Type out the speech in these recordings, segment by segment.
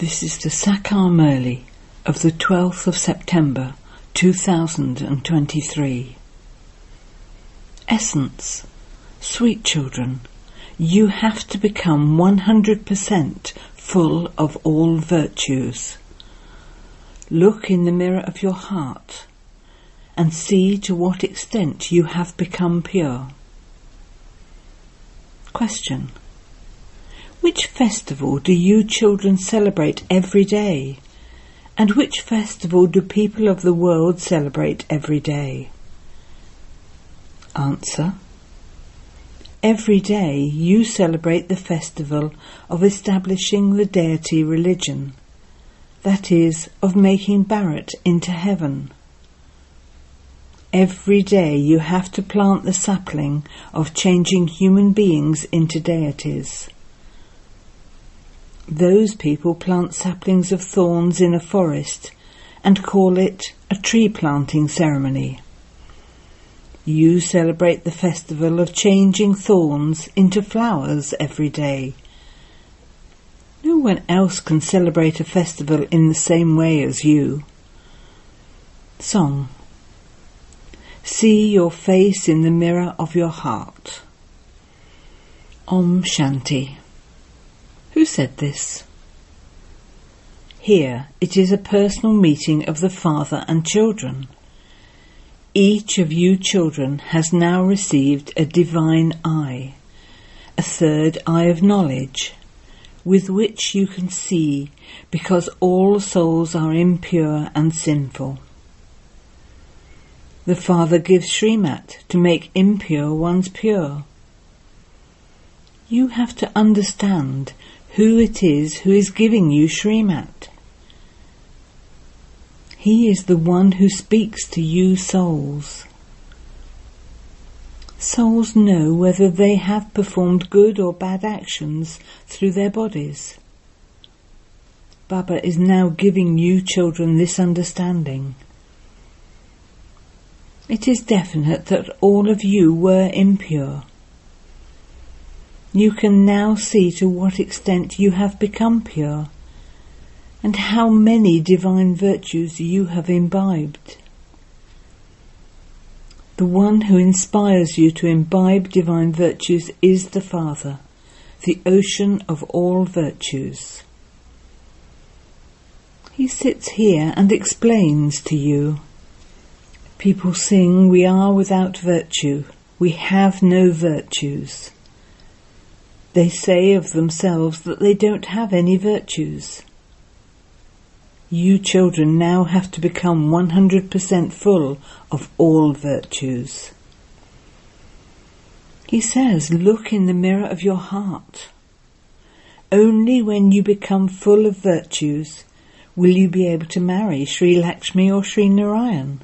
This is the Sakar Murli of the 12th of September 2023. Essence Sweet children, you have to become 100% full of all virtues. Look in the mirror of your heart and see to what extent you have become pure. Question which festival do you children celebrate every day? And which festival do people of the world celebrate every day? Answer. Every day you celebrate the festival of establishing the deity religion, that is, of making Bharat into heaven. Every day you have to plant the sapling of changing human beings into deities. Those people plant saplings of thorns in a forest and call it a tree planting ceremony. You celebrate the festival of changing thorns into flowers every day. No one else can celebrate a festival in the same way as you. Song See your face in the mirror of your heart. Om Shanti. Who said this? Here it is a personal meeting of the father and children. Each of you children has now received a divine eye, a third eye of knowledge, with which you can see because all souls are impure and sinful. The Father gives Srimat to make impure ones pure. You have to understand who it is who is giving you Srimat. He is the one who speaks to you souls. Souls know whether they have performed good or bad actions through their bodies. Baba is now giving you children this understanding. It is definite that all of you were impure. You can now see to what extent you have become pure and how many divine virtues you have imbibed. The one who inspires you to imbibe divine virtues is the Father, the ocean of all virtues. He sits here and explains to you. People sing, We are without virtue, we have no virtues. They say of themselves that they don't have any virtues. You children now have to become 100% full of all virtues. He says, look in the mirror of your heart. Only when you become full of virtues will you be able to marry Sri Lakshmi or Sri Narayan.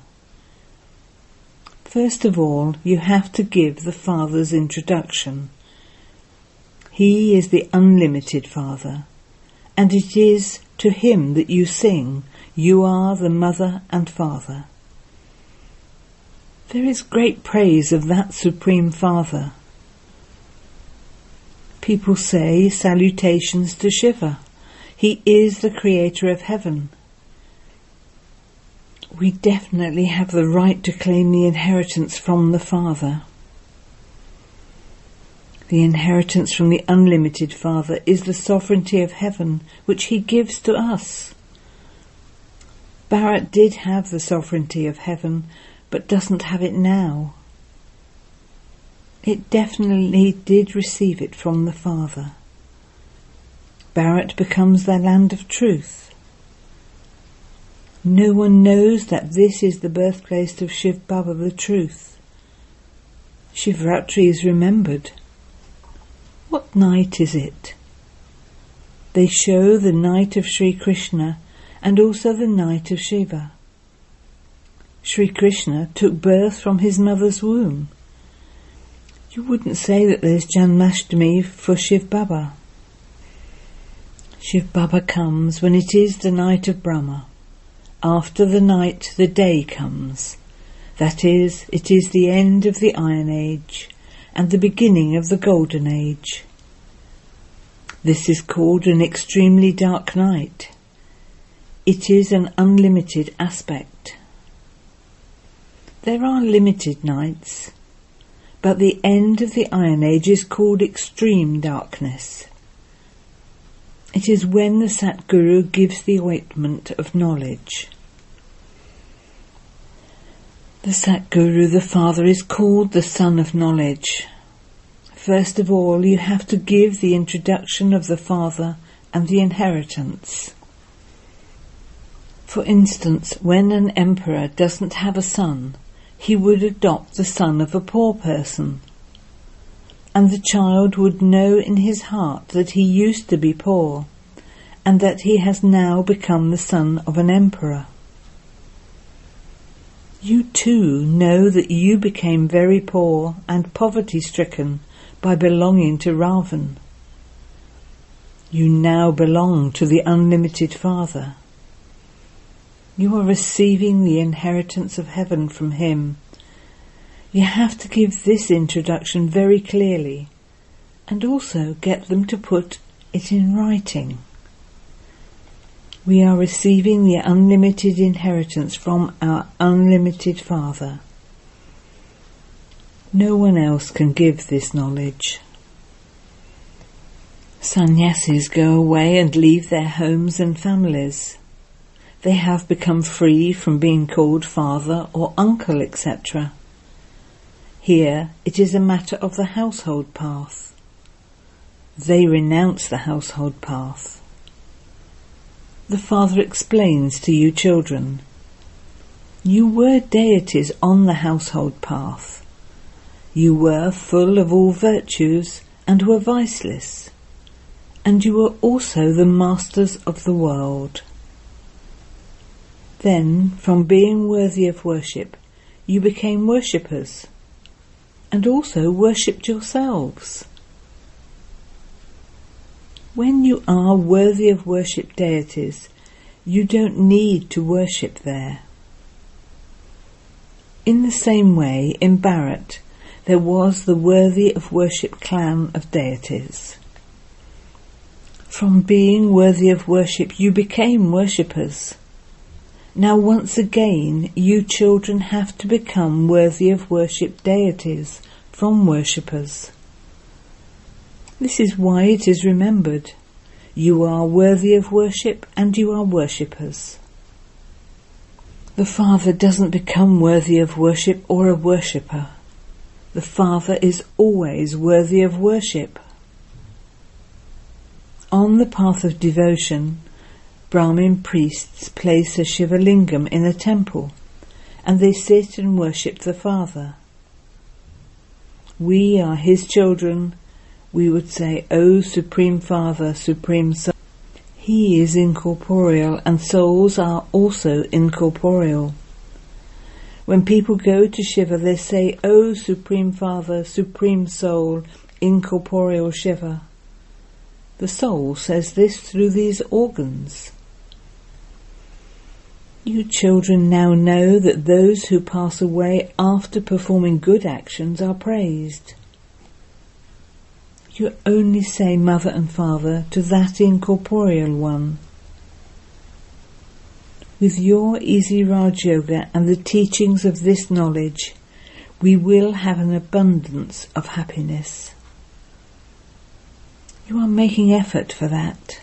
First of all, you have to give the Father's introduction. He is the unlimited Father, and it is to Him that you sing, You are the Mother and Father. There is great praise of that Supreme Father. People say salutations to Shiva. He is the creator of heaven. We definitely have the right to claim the inheritance from the Father. The inheritance from the unlimited Father is the sovereignty of heaven, which He gives to us. Bharat did have the sovereignty of heaven, but doesn't have it now. It definitely did receive it from the Father. Bharat becomes their land of truth. No one knows that this is the birthplace of Shiv Baba the truth. Shivratri is remembered what night is it? They show the night of Sri Krishna and also the night of Shiva. Sri Krishna took birth from his mother's womb. You wouldn't say that there's Janmashtami for Shiv Baba. Shiv Baba comes when it is the night of Brahma. After the night, the day comes. That is, it is the end of the Iron Age and the beginning of the Golden Age. This is called an extremely dark night. It is an unlimited aspect. There are limited nights, but the end of the Iron Age is called extreme darkness. It is when the Satguru gives the ointment of knowledge. The Satguru, the Father, is called the Sun of Knowledge. First of all, you have to give the introduction of the Father and the inheritance. For instance, when an emperor doesn't have a son, he would adopt the son of a poor person. And the child would know in his heart that he used to be poor, and that he has now become the son of an emperor. You too know that you became very poor and poverty stricken by belonging to Ravan. You now belong to the unlimited Father. You are receiving the inheritance of heaven from Him. You have to give this introduction very clearly and also get them to put it in writing. We are receiving the unlimited inheritance from our unlimited Father. No one else can give this knowledge. Sannyasis go away and leave their homes and families. They have become free from being called father or uncle, etc. Here it is a matter of the household path. They renounce the household path. The father explains to you children, you were deities on the household path. You were full of all virtues and were viceless, and you were also the masters of the world. Then, from being worthy of worship, you became worshippers, and also worshipped yourselves. When you are worthy of worship deities, you don't need to worship there. In the same way, in Bharat, there was the worthy of worship clan of deities. From being worthy of worship, you became worshippers. Now, once again, you children have to become worthy of worship deities from worshippers. This is why it is remembered. You are worthy of worship and you are worshippers. The Father doesn't become worthy of worship or a worshipper. The Father is always worthy of worship. On the path of devotion, Brahmin priests place a Shivalingam in a temple and they sit and worship the Father. We are His children. We would say, O Supreme Father, Supreme Soul. He is incorporeal and souls are also incorporeal. When people go to Shiva, they say, O Supreme Father, Supreme Soul, incorporeal Shiva. The soul says this through these organs. You children now know that those who pass away after performing good actions are praised. You only say mother and father to that incorporeal one. With your Easy Raj Yoga and the teachings of this knowledge, we will have an abundance of happiness. You are making effort for that.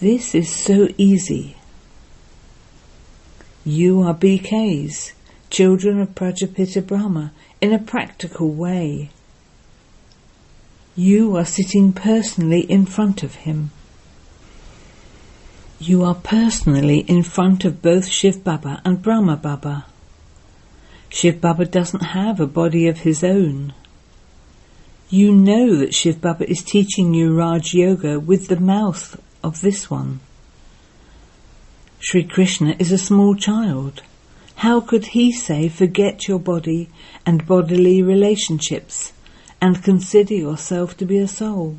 This is so easy. You are BKs, children of Prajapita Brahma, in a practical way. You are sitting personally in front of him. You are personally in front of both Shiv Baba and Brahma Baba. Shiv Baba doesn't have a body of his own. You know that Shiv Baba is teaching you Raj Yoga with the mouth of this one. Sri Krishna is a small child. How could he say forget your body and bodily relationships and consider yourself to be a soul?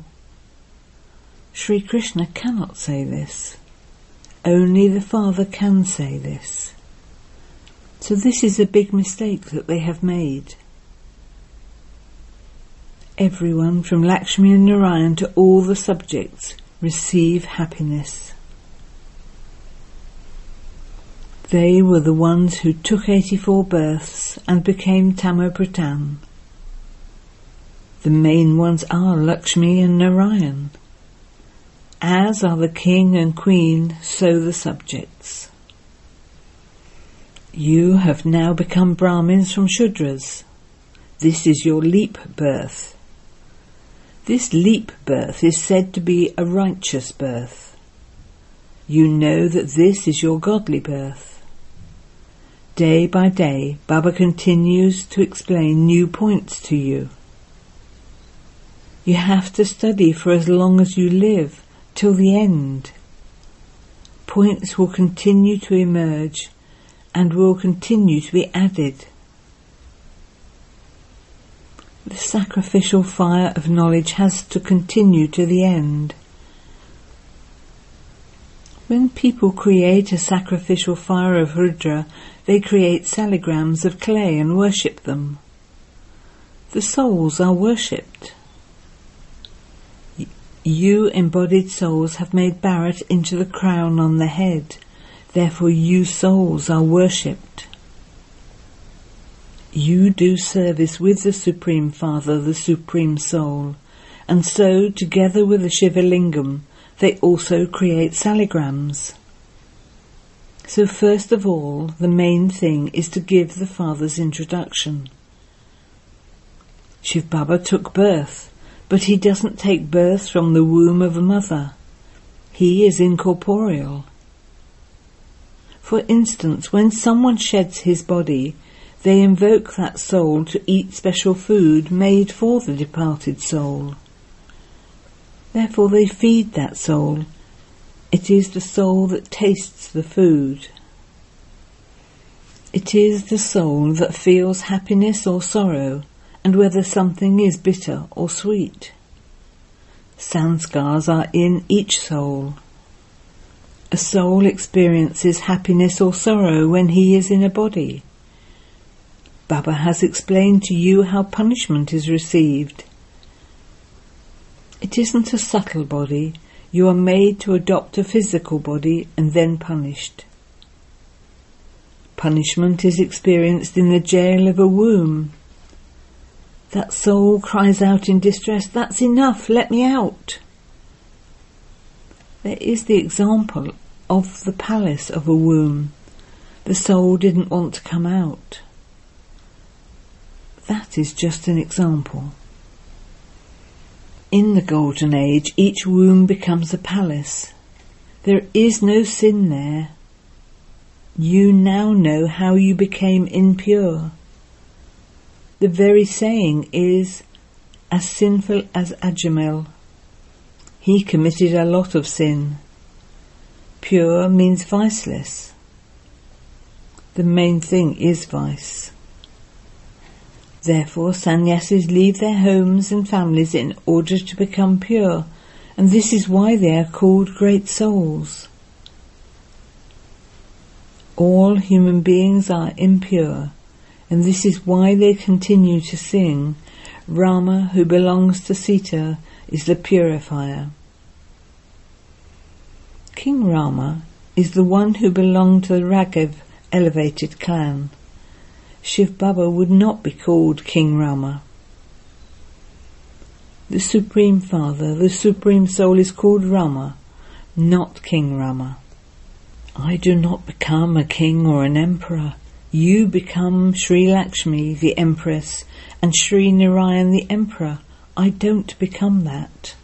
Sri Krishna cannot say this. Only the Father can say this. So this is a big mistake that they have made. Everyone from Lakshmi and Narayan to all the subjects receive happiness. They were the ones who took 84 births and became Tamo The main ones are Lakshmi and Narayan. As are the king and queen, so the subjects. You have now become Brahmins from Shudras. This is your leap birth. This leap birth is said to be a righteous birth. You know that this is your godly birth. Day by day, Baba continues to explain new points to you. You have to study for as long as you live, till the end. Points will continue to emerge and will continue to be added. The sacrificial fire of knowledge has to continue to the end. When people create a sacrificial fire of Rudra, they create saligrams of clay and worship them. The souls are worshipped. You embodied souls have made Bharat into the crown on the head. Therefore you souls are worshipped. You do service with the Supreme Father, the Supreme Soul, and so, together with the Shiva Lingam, they also create saligrams. So first of all, the main thing is to give the father's introduction. Shiv Baba took birth, but he doesn't take birth from the womb of a mother. He is incorporeal. For instance, when someone sheds his body, they invoke that soul to eat special food made for the departed soul. Therefore they feed that soul. It is the soul that tastes the food. It is the soul that feels happiness or sorrow, and whether something is bitter or sweet. Sanskars are in each soul. A soul experiences happiness or sorrow when he is in a body. Baba has explained to you how punishment is received. It isn't a subtle body. You are made to adopt a physical body and then punished. Punishment is experienced in the jail of a womb. That soul cries out in distress, That's enough, let me out. There is the example of the palace of a womb. The soul didn't want to come out. That is just an example. In the Golden Age, each womb becomes a palace. There is no sin there. You now know how you became impure. The very saying is as sinful as Ajamil. He committed a lot of sin. Pure means viceless. The main thing is vice. Therefore, sannyasis leave their homes and families in order to become pure, and this is why they are called great souls. All human beings are impure, and this is why they continue to sing, Rama, who belongs to Sita, is the purifier. King Rama is the one who belonged to the Raghav elevated clan. Shiv Baba would not be called King Rama. The Supreme Father, the Supreme Soul is called Rama, not King Rama. I do not become a king or an emperor. You become Sri Lakshmi, the Empress, and Sri Narayan, the Emperor. I don't become that.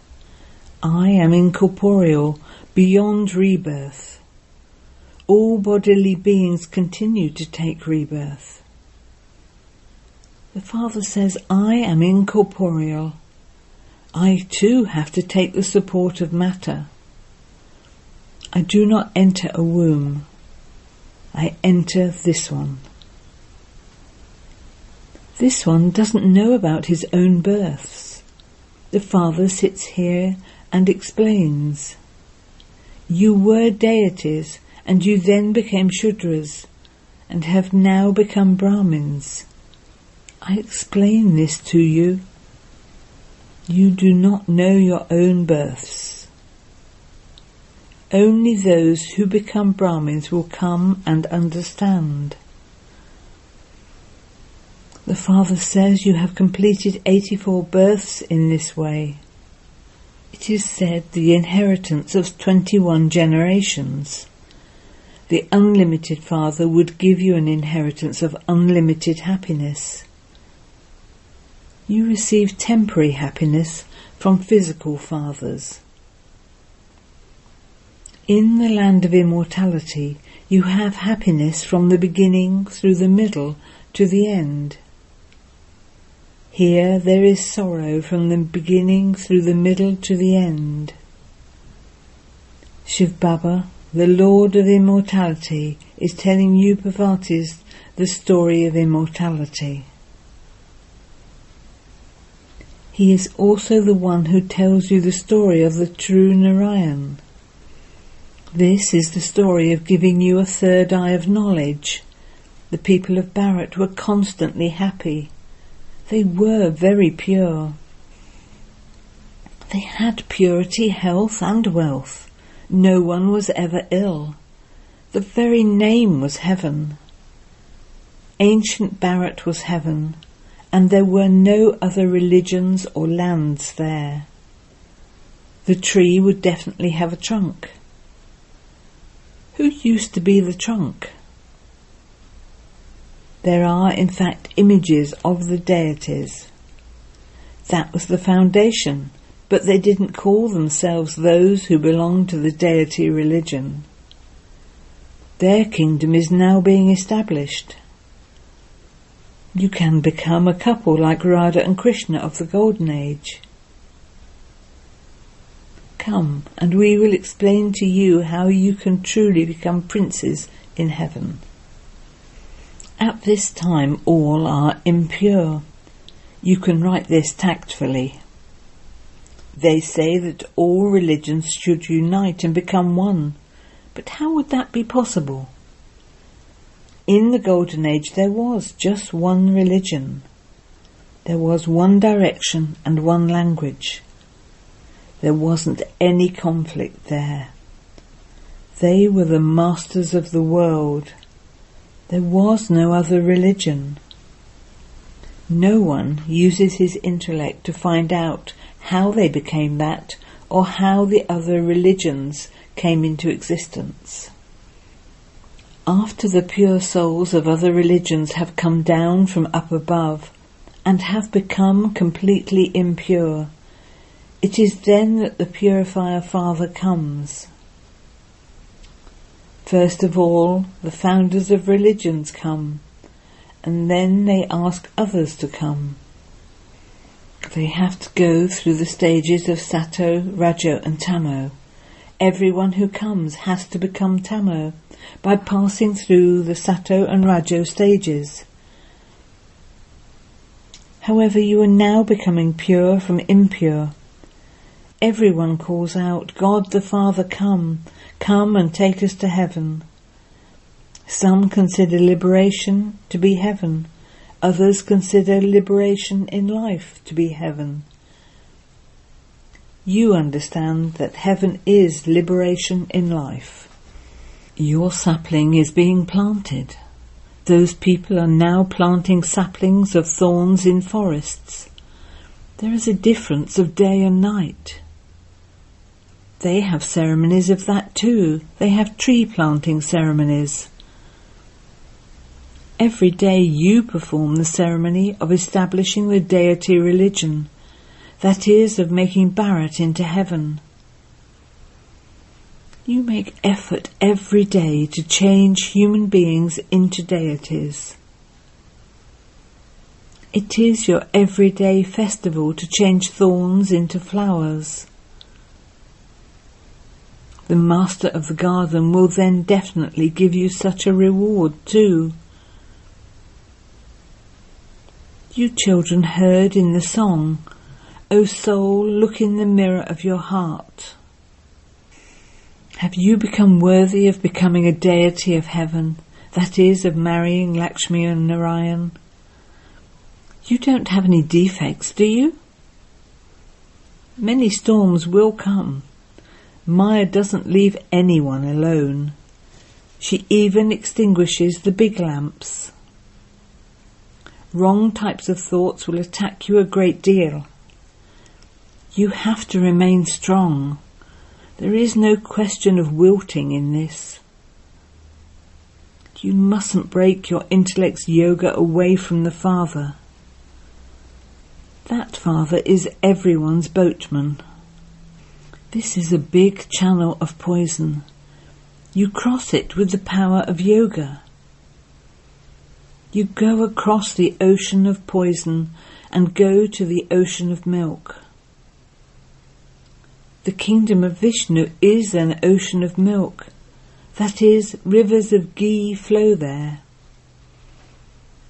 I am incorporeal, beyond rebirth. All bodily beings continue to take rebirth. The Father says, I am incorporeal. I too have to take the support of matter. I do not enter a womb. I enter this one. This one doesn't know about his own births. The Father sits here and explains. You were deities and you then became Shudras and have now become Brahmins. I explain this to you. You do not know your own births. Only those who become Brahmins will come and understand. The Father says you have completed 84 births in this way. It is said the inheritance of 21 generations. The unlimited Father would give you an inheritance of unlimited happiness. You receive temporary happiness from physical fathers. In the land of immortality, you have happiness from the beginning through the middle to the end. Here there is sorrow from the beginning through the middle to the end. Shiv Baba, the Lord of Immortality, is telling you Parvatis the story of immortality. He is also the one who tells you the story of the true Narayan. This is the story of giving you a third eye of knowledge. The people of Bharat were constantly happy. They were very pure. They had purity, health and wealth. No one was ever ill. The very name was heaven. Ancient Bharat was heaven and there were no other religions or lands there. The tree would definitely have a trunk. Who used to be the trunk? There are, in fact, images of the deities. That was the foundation, but they didn't call themselves those who belonged to the deity religion. Their kingdom is now being established. You can become a couple like Radha and Krishna of the Golden Age. Come, and we will explain to you how you can truly become princes in heaven. At this time all are impure. You can write this tactfully. They say that all religions should unite and become one, but how would that be possible? In the Golden Age there was just one religion. There was one direction and one language. There wasn't any conflict there. They were the masters of the world. There was no other religion. No one uses his intellect to find out how they became that or how the other religions came into existence after the pure souls of other religions have come down from up above and have become completely impure, it is then that the purifier Father comes. First of all, the founders of religions come, and then they ask others to come. They have to go through the stages of Sato, Rajo and Tamo. Everyone who comes has to become Tamo by passing through the Sato and Rajo stages. However, you are now becoming pure from impure. Everyone calls out, God the Father, come, come and take us to heaven. Some consider liberation to be heaven. Others consider liberation in life to be heaven. You understand that heaven is liberation in life. Your sapling is being planted. Those people are now planting saplings of thorns in forests. There is a difference of day and night. They have ceremonies of that too. They have tree planting ceremonies. Every day you perform the ceremony of establishing the deity religion, that is, of making Bharat into heaven. You make effort every day to change human beings into deities. It is your everyday festival to change thorns into flowers. The master of the garden will then definitely give you such a reward too. You children heard in the song, O soul, look in the mirror of your heart. Have you become worthy of becoming a deity of heaven, that is, of marrying Lakshmi and Narayan? You don't have any defects, do you? Many storms will come. Maya doesn't leave anyone alone. She even extinguishes the big lamps. Wrong types of thoughts will attack you a great deal. You have to remain strong. There is no question of wilting in this. You mustn't break your intellect's yoga away from the Father. That Father is everyone's boatman. This is a big channel of poison. You cross it with the power of yoga. You go across the ocean of poison and go to the ocean of milk. The kingdom of Vishnu is an ocean of milk. That is, rivers of ghee flow there.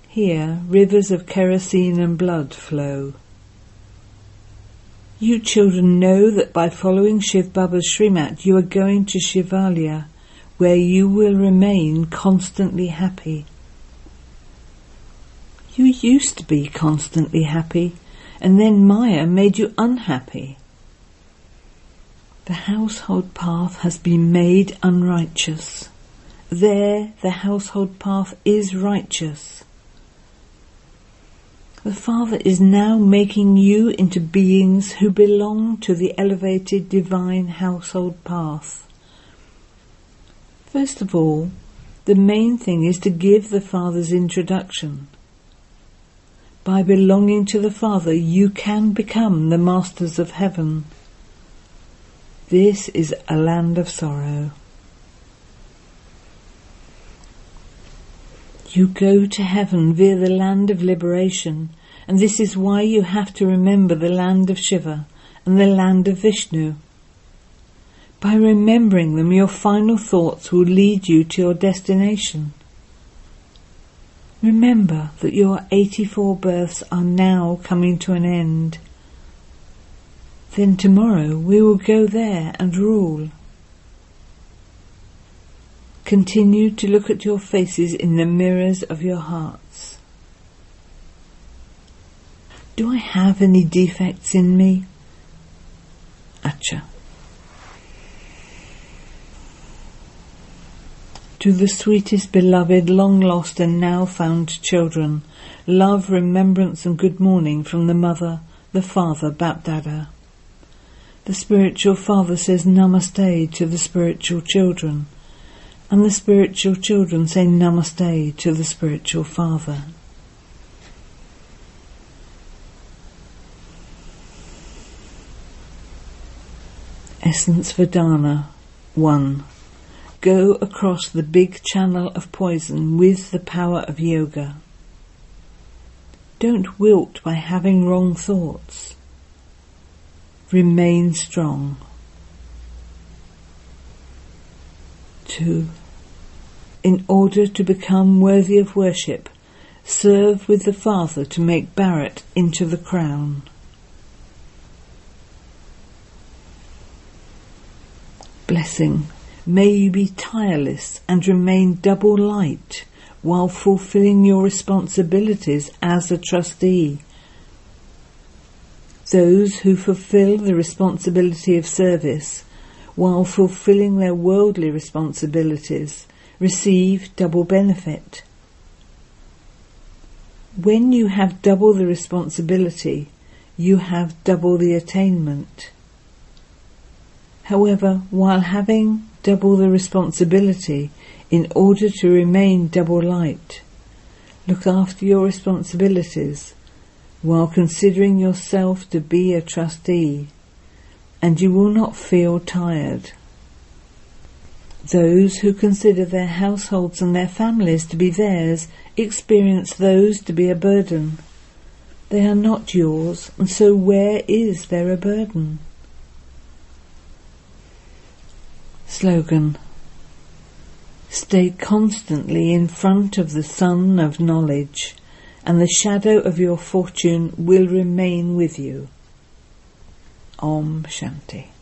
Here, rivers of kerosene and blood flow. You children know that by following Shiv Baba's Srimat you are going to Shivalaya, where you will remain constantly happy. You used to be constantly happy, and then Maya made you unhappy. The household path has been made unrighteous. There the household path is righteous. The Father is now making you into beings who belong to the elevated divine household path. First of all, the main thing is to give the Father's introduction. By belonging to the Father, you can become the masters of heaven. This is a land of sorrow. You go to heaven via the land of liberation, and this is why you have to remember the land of Shiva and the land of Vishnu. By remembering them, your final thoughts will lead you to your destination. Remember that your 84 births are now coming to an end. Then tomorrow we will go there and rule. Continue to look at your faces in the mirrors of your hearts. Do I have any defects in me? Acha. To the sweetest beloved, long lost and now found children, love, remembrance and good morning from the mother, the father, Bapdada. The spiritual father says namaste to the spiritual children, and the spiritual children say namaste to the spiritual father. Essence Vedana 1. Go across the big channel of poison with the power of yoga. Don't wilt by having wrong thoughts. Remain strong. 2. In order to become worthy of worship, serve with the Father to make Bharat into the crown. Blessing. May you be tireless and remain double light while fulfilling your responsibilities as a trustee those who fulfill the responsibility of service while fulfilling their worldly responsibilities receive double benefit. When you have double the responsibility, you have double the attainment. However, while having double the responsibility in order to remain double light, look after your responsibilities while considering yourself to be a trustee, and you will not feel tired. Those who consider their households and their families to be theirs experience those to be a burden. They are not yours, and so where is there a burden? Slogan Stay constantly in front of the sun of knowledge and the shadow of your fortune will remain with you. Om Shanti.